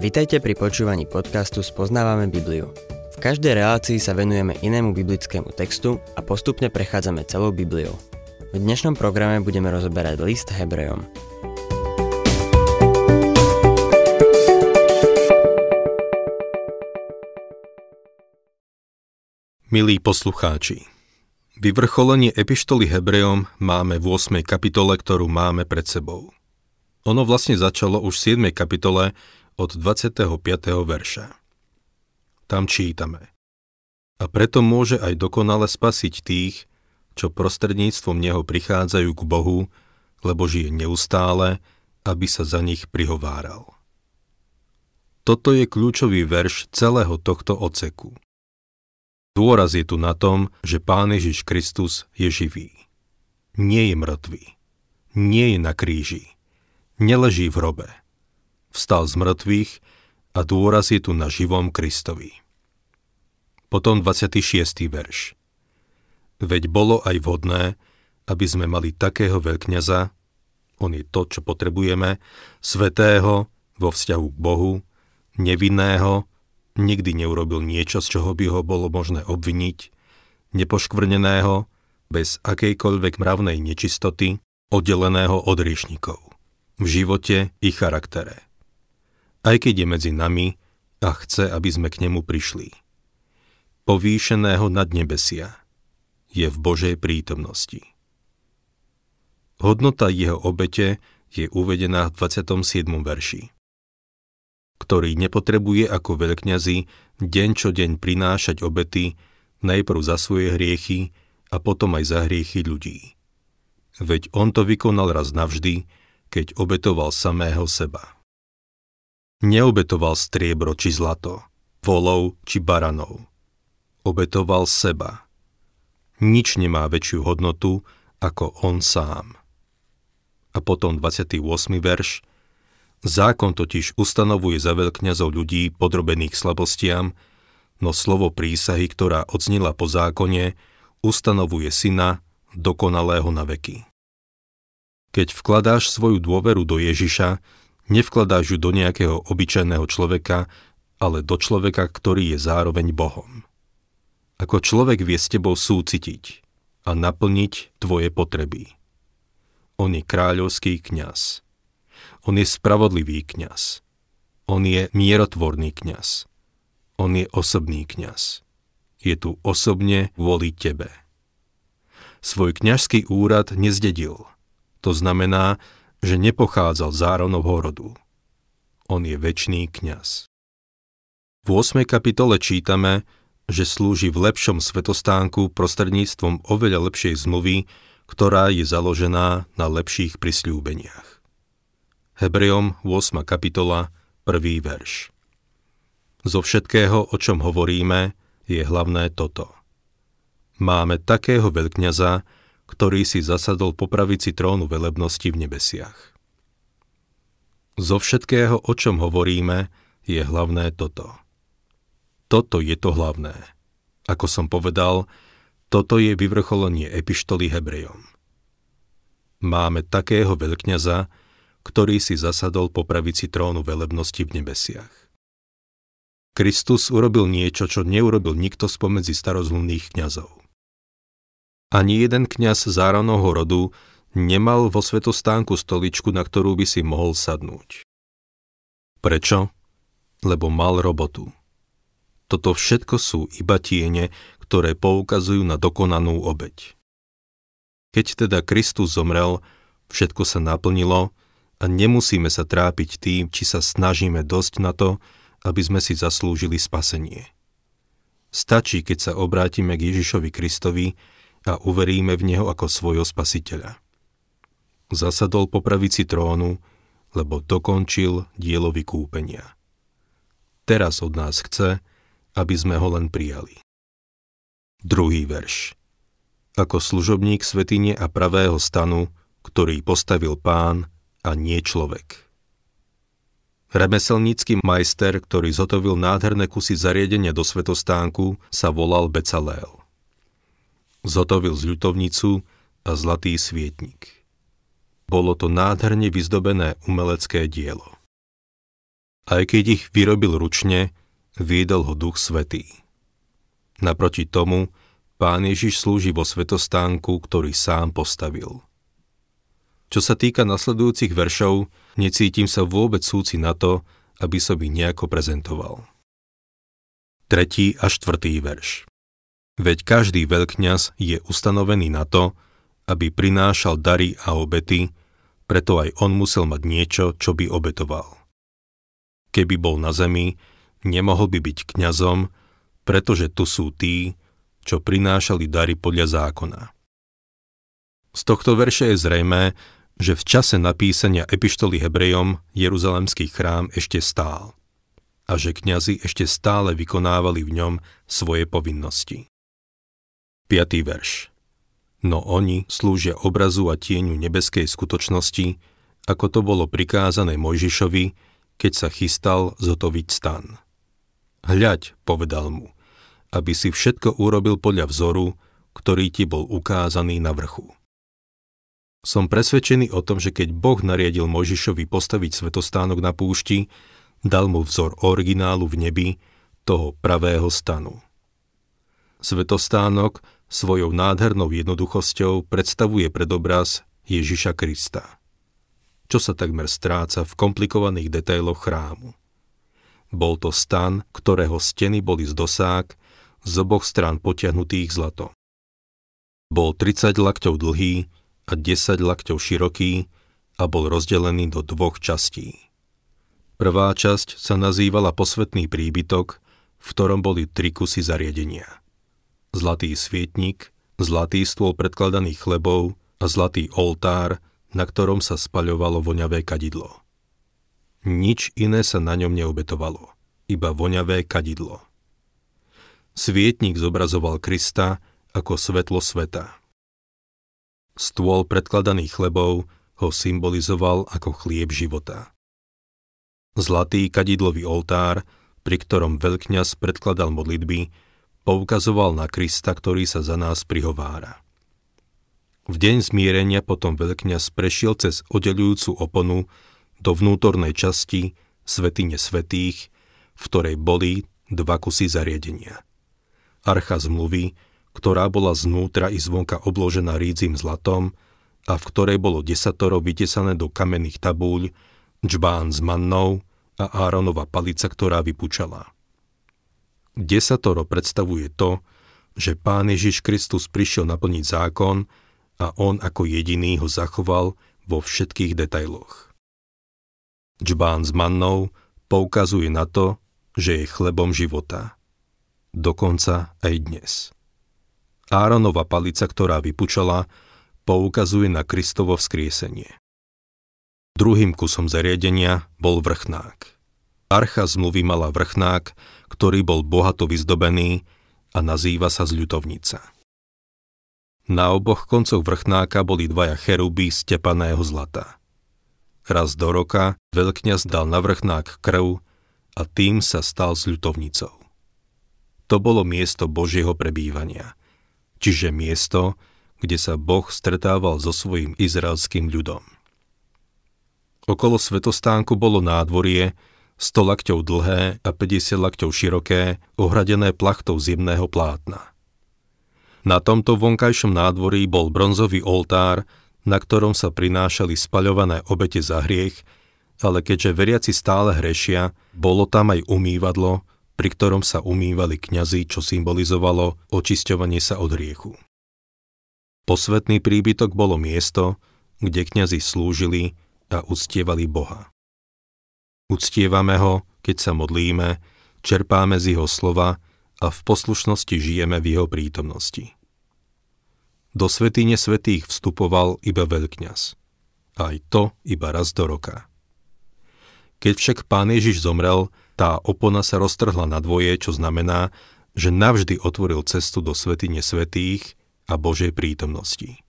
Vitajte pri počúvaní podcastu Spoznávame Bibliu. V každej relácii sa venujeme inému biblickému textu a postupne prechádzame celou Bibliou. V dnešnom programe budeme rozoberať list Hebrejom. Milí poslucháči, vyvrcholenie epištoly Hebrejom máme v 8. kapitole, ktorú máme pred sebou. Ono vlastne začalo už v 7. kapitole, od 25. verša. Tam čítame. A preto môže aj dokonale spasiť tých, čo prostredníctvom Neho prichádzajú k Bohu, lebo žije neustále, aby sa za nich prihováral. Toto je kľúčový verš celého tohto oceku. Dôraz je tu na tom, že Pán Ježiš Kristus je živý. Nie je mŕtvý. Nie je na kríži. Neleží v hrobe vstal z mŕtvych a dôraz je tu na živom Kristovi. Potom 26. verš. Veď bolo aj vhodné, aby sme mali takého veľkňaza, on je to, čo potrebujeme, svetého, vo vzťahu k Bohu, nevinného, nikdy neurobil niečo, z čoho by ho bolo možné obviniť, nepoškvrneného, bez akejkoľvek mravnej nečistoty, oddeleného od riešnikov, v živote i charaktere aj keď je medzi nami a chce, aby sme k nemu prišli. Povýšeného nad nebesia je v Božej prítomnosti. Hodnota jeho obete je uvedená v 27. verši ktorý nepotrebuje ako veľkňazi deň čo deň prinášať obety najprv za svoje hriechy a potom aj za hriechy ľudí. Veď on to vykonal raz navždy, keď obetoval samého seba. Neobetoval striebro či zlato, volov či baranov. Obetoval seba. Nič nemá väčšiu hodnotu ako on sám. A potom 28. verš. Zákon totiž ustanovuje za veľkňazov ľudí podrobených slabostiam, no slovo prísahy, ktorá odznila po zákone, ustanovuje syna dokonalého na veky. Keď vkladáš svoju dôveru do Ježiša, Nevkladáš ju do nejakého obyčajného človeka, ale do človeka, ktorý je zároveň Bohom. Ako človek vie s tebou súcitiť a naplniť tvoje potreby. On je kráľovský kňaz. On je spravodlivý kňaz. On je mierotvorný kňaz. On je osobný kňaz. Je tu osobne kvôli tebe. Svoj kňažský úrad nezdedil. To znamená, že nepochádzal z Áronovho rodu. On je väčší kňaz. V 8. kapitole čítame, že slúži v lepšom svetostánku prostredníctvom oveľa lepšej zmluvy, ktorá je založená na lepších prisľúbeniach. Hebrejom 8. kapitola 1. verš Zo všetkého, o čom hovoríme, je hlavné toto. Máme takého veľkňaza, ktorý si zasadol po pravici trónu velebnosti v nebesiach. Zo všetkého, o čom hovoríme, je hlavné toto. Toto je to hlavné. Ako som povedal, toto je vyvrcholenie epištoly Hebrejom. Máme takého veľkňaza, ktorý si zasadol po pravici trónu velebnosti v nebesiach. Kristus urobil niečo, čo neurobil nikto spomedzi starozmluvných kňazov. Ani jeden kňaz z Áronovho rodu nemal vo svetostánku stoličku, na ktorú by si mohol sadnúť. Prečo? Lebo mal robotu. Toto všetko sú iba tiene, ktoré poukazujú na dokonanú obeď. Keď teda Kristus zomrel, všetko sa naplnilo a nemusíme sa trápiť tým, či sa snažíme dosť na to, aby sme si zaslúžili spasenie. Stačí, keď sa obrátime k Ježišovi Kristovi a uveríme v Neho ako svojho spasiteľa. Zasadol po pravici trónu, lebo dokončil dielo vykúpenia. Teraz od nás chce, aby sme ho len prijali. Druhý verš. Ako služobník svetine a pravého stanu, ktorý postavil pán a nie človek. Remeselnícky majster, ktorý zotovil nádherné kusy zariadenia do svetostánku, sa volal Becalel zotovil zľutovnicu a zlatý svietnik. Bolo to nádherne vyzdobené umelecké dielo. Aj keď ich vyrobil ručne, viedol ho Duch Svetý. Naproti tomu, Pán Ježiš slúži vo svetostánku, ktorý sám postavil. Čo sa týka nasledujúcich veršov, necítim sa vôbec súci na to, aby som ich nejako prezentoval. Tretí a štvrtý verš. Veď každý veľkňaz je ustanovený na to, aby prinášal dary a obety, preto aj on musel mať niečo, čo by obetoval. Keby bol na zemi, nemohol by byť kňazom, pretože tu sú tí, čo prinášali dary podľa zákona. Z tohto verše je zrejmé, že v čase napísania epištoly Hebrejom Jeruzalemský chrám ešte stál a že kňazi ešte stále vykonávali v ňom svoje povinnosti. 5. verš No oni slúžia obrazu a tieňu nebeskej skutočnosti, ako to bolo prikázané Mojžišovi, keď sa chystal zotoviť stan. Hľaď, povedal mu, aby si všetko urobil podľa vzoru, ktorý ti bol ukázaný na vrchu. Som presvedčený o tom, že keď Boh nariadil Mojžišovi postaviť svetostánok na púšti, dal mu vzor originálu v nebi, toho pravého stanu. Svetostánok svojou nádhernou jednoduchosťou predstavuje predobraz Ježiša Krista, čo sa takmer stráca v komplikovaných detailoch chrámu. Bol to stan, ktorého steny boli z dosák, z oboch strán potiahnutých zlato. Bol 30 lakťov dlhý a 10 lakťov široký a bol rozdelený do dvoch častí. Prvá časť sa nazývala posvetný príbytok, v ktorom boli tri kusy zariadenia. Zlatý svietnik, zlatý stôl predkladaných chlebov a zlatý oltár, na ktorom sa spaľovalo voňavé kadidlo. Nič iné sa na ňom neobetovalo, iba voňavé kadidlo. Svietnik zobrazoval Krista ako svetlo sveta. Stôl predkladaných chlebov ho symbolizoval ako chlieb života. Zlatý kadidlový oltár, pri ktorom veľkňaz predkladal modlitby, poukazoval na Krista, ktorý sa za nás prihovára. V deň zmierenia potom veľkňaz prešiel cez oddelujúcu oponu do vnútornej časti Svetine Svetých, v ktorej boli dva kusy zariadenia. Archa zmluvy, ktorá bola znútra i zvonka obložená rídzim zlatom a v ktorej bolo desatoro vytesané do kamenných tabúľ, džbán s mannou a Áronova palica, ktorá vypučala. Desatoro predstavuje to, že Pán Ježiš Kristus prišiel naplniť zákon a On ako jediný ho zachoval vo všetkých detailoch. Džbán s mannou poukazuje na to, že je chlebom života. Dokonca aj dnes. Áronova palica, ktorá vypučala, poukazuje na Kristovo vzkriesenie. Druhým kusom zariadenia bol vrchnák. Archa zmluvy mala vrchnák, ktorý bol bohato vyzdobený a nazýva sa zľutovnica. Na oboch koncoch vrchnáka boli dvaja cheruby z zlata. Raz do roka veľkňaz dal na vrchnák krv a tým sa stal zľutovnicou. To bolo miesto Božieho prebývania – čiže miesto, kde sa Boh stretával so svojím izraelským ľudom. Okolo svetostánku bolo nádvorie, 100 lakťov dlhé a 50 lakťov široké, ohradené plachtou zimného plátna. Na tomto vonkajšom nádvorí bol bronzový oltár, na ktorom sa prinášali spaľované obete za hriech, ale keďže veriaci stále hrešia, bolo tam aj umývadlo, pri ktorom sa umývali kňazi, čo symbolizovalo očisťovanie sa od riechu. Posvetný príbytok bolo miesto, kde kňazi slúžili a uctievali Boha. Uctievame ho, keď sa modlíme, čerpáme z jeho slova a v poslušnosti žijeme v jeho prítomnosti. Do svetýne svetých vstupoval iba veľkňaz. Aj to iba raz do roka. Keď však pán Ježiš zomrel, tá opona sa roztrhla na dvoje, čo znamená, že navždy otvoril cestu do svetine svetých a Božej prítomnosti.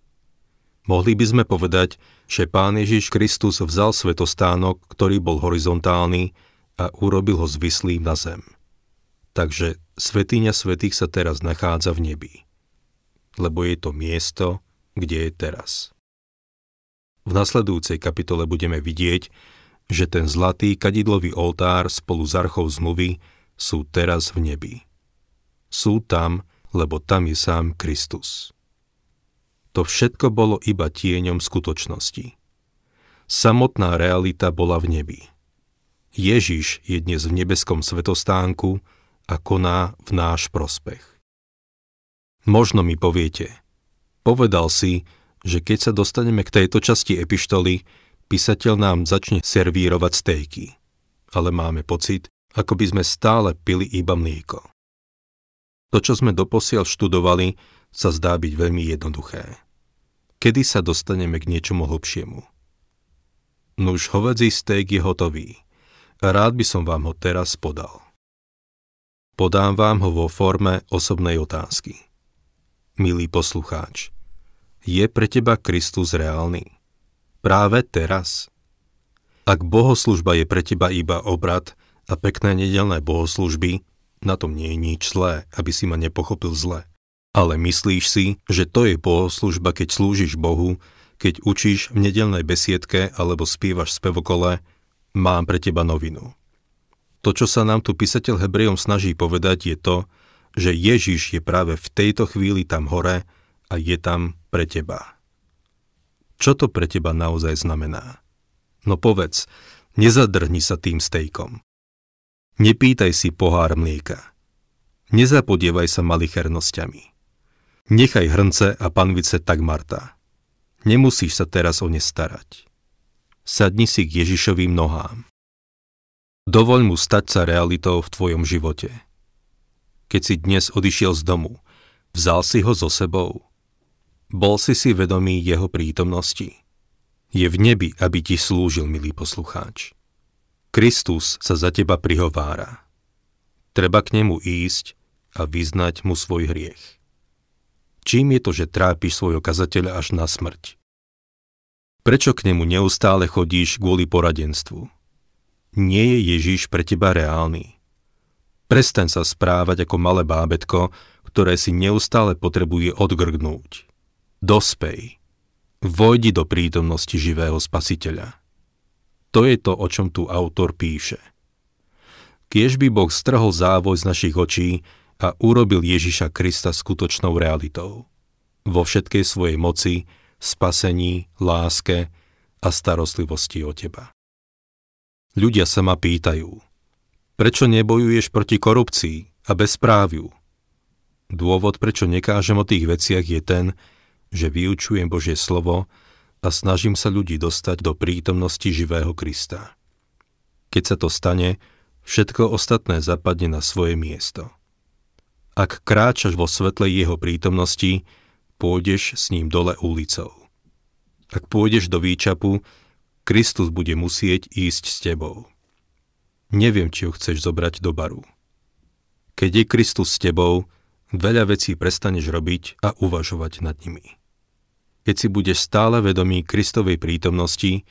Mohli by sme povedať, že Pán Ježiš Kristus vzal svetostánok, ktorý bol horizontálny a urobil ho zvislým na zem. Takže svetiňa svetých sa teraz nachádza v nebi. Lebo je to miesto, kde je teraz. V nasledujúcej kapitole budeme vidieť, že ten zlatý kadidlový oltár spolu s archou zmluvy sú teraz v nebi. Sú tam, lebo tam je sám Kristus. To všetko bolo iba tieňom skutočnosti. Samotná realita bola v nebi. Ježiš je dnes v nebeskom svetostánku a koná v náš prospech. Možno mi poviete, povedal si, že keď sa dostaneme k tejto časti epištoly, písateľ nám začne servírovať stejky. Ale máme pocit, ako by sme stále pili iba mlieko. To, čo sme doposiaľ študovali, sa zdá byť veľmi jednoduché. Kedy sa dostaneme k niečomu hlbšiemu? Nuž hovedzí steak je hotový. Rád by som vám ho teraz podal. Podám vám ho vo forme osobnej otázky. Milý poslucháč, je pre teba Kristus reálny? Práve teraz? Ak bohoslužba je pre teba iba obrad a pekné nedelné bohoslužby, na tom nie je nič zlé, aby si ma nepochopil zle. Ale myslíš si, že to je bohoslužba, keď slúžiš Bohu, keď učíš v nedelnej besiedke alebo spievaš spevokole, mám pre teba novinu. To, čo sa nám tu písateľ Hebrejom snaží povedať, je to, že Ježiš je práve v tejto chvíli tam hore a je tam pre teba. Čo to pre teba naozaj znamená? No povedz, nezadrhni sa tým stejkom. Nepýtaj si pohár mlieka. Nezapodievaj sa malichernosťami. Nechaj hrnce a panvice tak Marta. Nemusíš sa teraz o ne starať sadni si k Ježišovým nohám. Dovoľ mu stať sa realitou v tvojom živote. Keď si dnes odišiel z domu, vzal si ho so sebou. Bol si si vedomý jeho prítomnosti. Je v nebi, aby ti slúžil, milý poslucháč. Kristus sa za teba prihovára. Treba k nemu ísť a vyznať mu svoj hriech. Čím je to, že trápiš svojho kazateľa až na smrť? Prečo k nemu neustále chodíš kvôli poradenstvu? Nie je Ježiš pre teba reálny. Prestaň sa správať ako malé bábetko, ktoré si neustále potrebuje odgrgnúť. Dospej. Vojdi do prítomnosti živého spasiteľa. To je to, o čom tu autor píše. Kiež by Boh strhol závoj z našich očí a urobil Ježiša Krista skutočnou realitou. Vo všetkej svojej moci, spasení, láske a starostlivosti o teba. Ľudia sa ma pýtajú, prečo nebojuješ proti korupcii a bezpráviu? Dôvod, prečo nekážem o tých veciach je ten, že vyučujem Božie slovo a snažím sa ľudí dostať do prítomnosti živého Krista. Keď sa to stane, všetko ostatné zapadne na svoje miesto. Ak kráčaš vo svetle jeho prítomnosti, pôjdeš s ním dole ulicou. Ak pôjdeš do výčapu, Kristus bude musieť ísť s tebou. Neviem, či ho chceš zobrať do baru. Keď je Kristus s tebou, veľa vecí prestaneš robiť a uvažovať nad nimi. Keď si budeš stále vedomý Kristovej prítomnosti,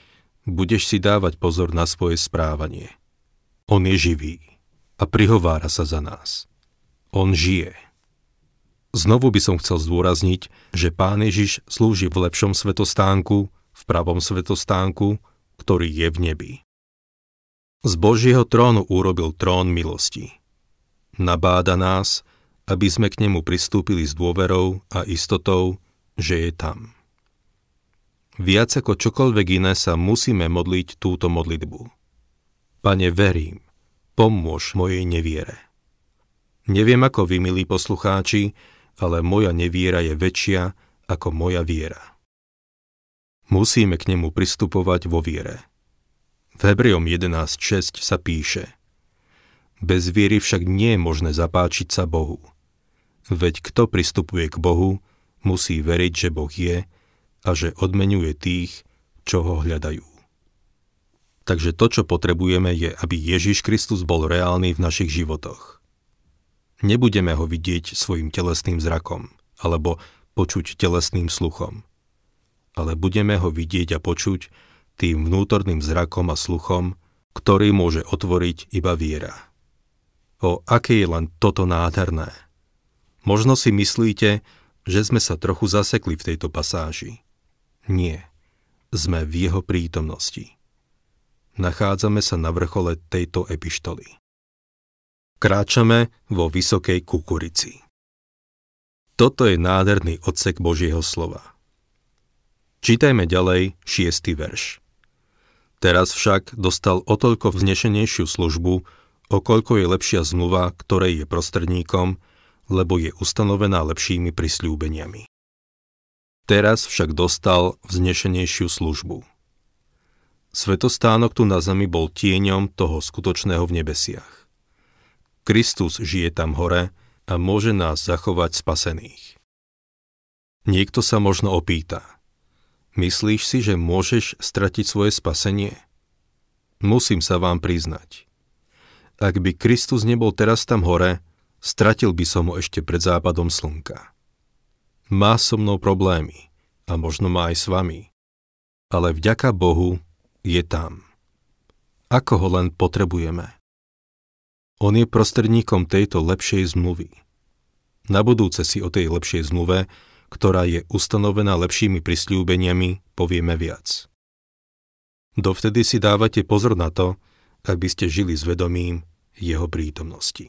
budeš si dávať pozor na svoje správanie. On je živý a prihovára sa za nás. On žije. Znovu by som chcel zdôrazniť, že Pán Ježiš slúži v lepšom svetostánku, v pravom svetostánku, ktorý je v nebi. Z Božieho trónu urobil trón milosti. Nabáda nás, aby sme k nemu pristúpili s dôverou a istotou, že je tam. Viac ako čokoľvek iné sa musíme modliť túto modlitbu. Pane, verím, pomôž mojej neviere. Neviem ako vy, milí poslucháči, ale moja neviera je väčšia ako moja viera. Musíme k nemu pristupovať vo viere. V Hebrejom 11.6 sa píše Bez viery však nie je možné zapáčiť sa Bohu. Veď kto pristupuje k Bohu, musí veriť, že Boh je a že odmenuje tých, čo ho hľadajú. Takže to, čo potrebujeme, je, aby Ježiš Kristus bol reálny v našich životoch. Nebudeme ho vidieť svojim telesným zrakom alebo počuť telesným sluchom. Ale budeme ho vidieť a počuť tým vnútorným zrakom a sluchom, ktorý môže otvoriť iba viera. O aké je len toto nádherné. Možno si myslíte, že sme sa trochu zasekli v tejto pasáži. Nie, sme v jeho prítomnosti. nachádzame sa na vrchole tejto epištoly. Kráčame vo vysokej kukurici. Toto je nádherný odsek Božieho slova. Čítajme ďalej šiestý verš. Teraz však dostal o toľko vznešenejšiu službu, okoľko je lepšia zmluva, ktorej je prostredníkom, lebo je ustanovená lepšími prisľúbeniami. Teraz však dostal vznešenejšiu službu. Svetostánok tu na zemi bol tieňom toho skutočného v nebesiach. Kristus žije tam hore a môže nás zachovať spasených. Niekto sa možno opýta – Myslíš si, že môžeš stratiť svoje spasenie? Musím sa vám priznať. Ak by Kristus nebol teraz tam hore, stratil by som ho ešte pred západom slnka. Má so mnou problémy a možno má aj s vami. Ale vďaka Bohu je tam. Ako ho len potrebujeme. On je prostredníkom tejto lepšej zmluvy. Na budúce si o tej lepšej zmluve ktorá je ustanovená lepšími prisľúbeniami, povieme viac. Dovtedy si dávate pozor na to, aby ste žili s vedomím jeho prítomnosti.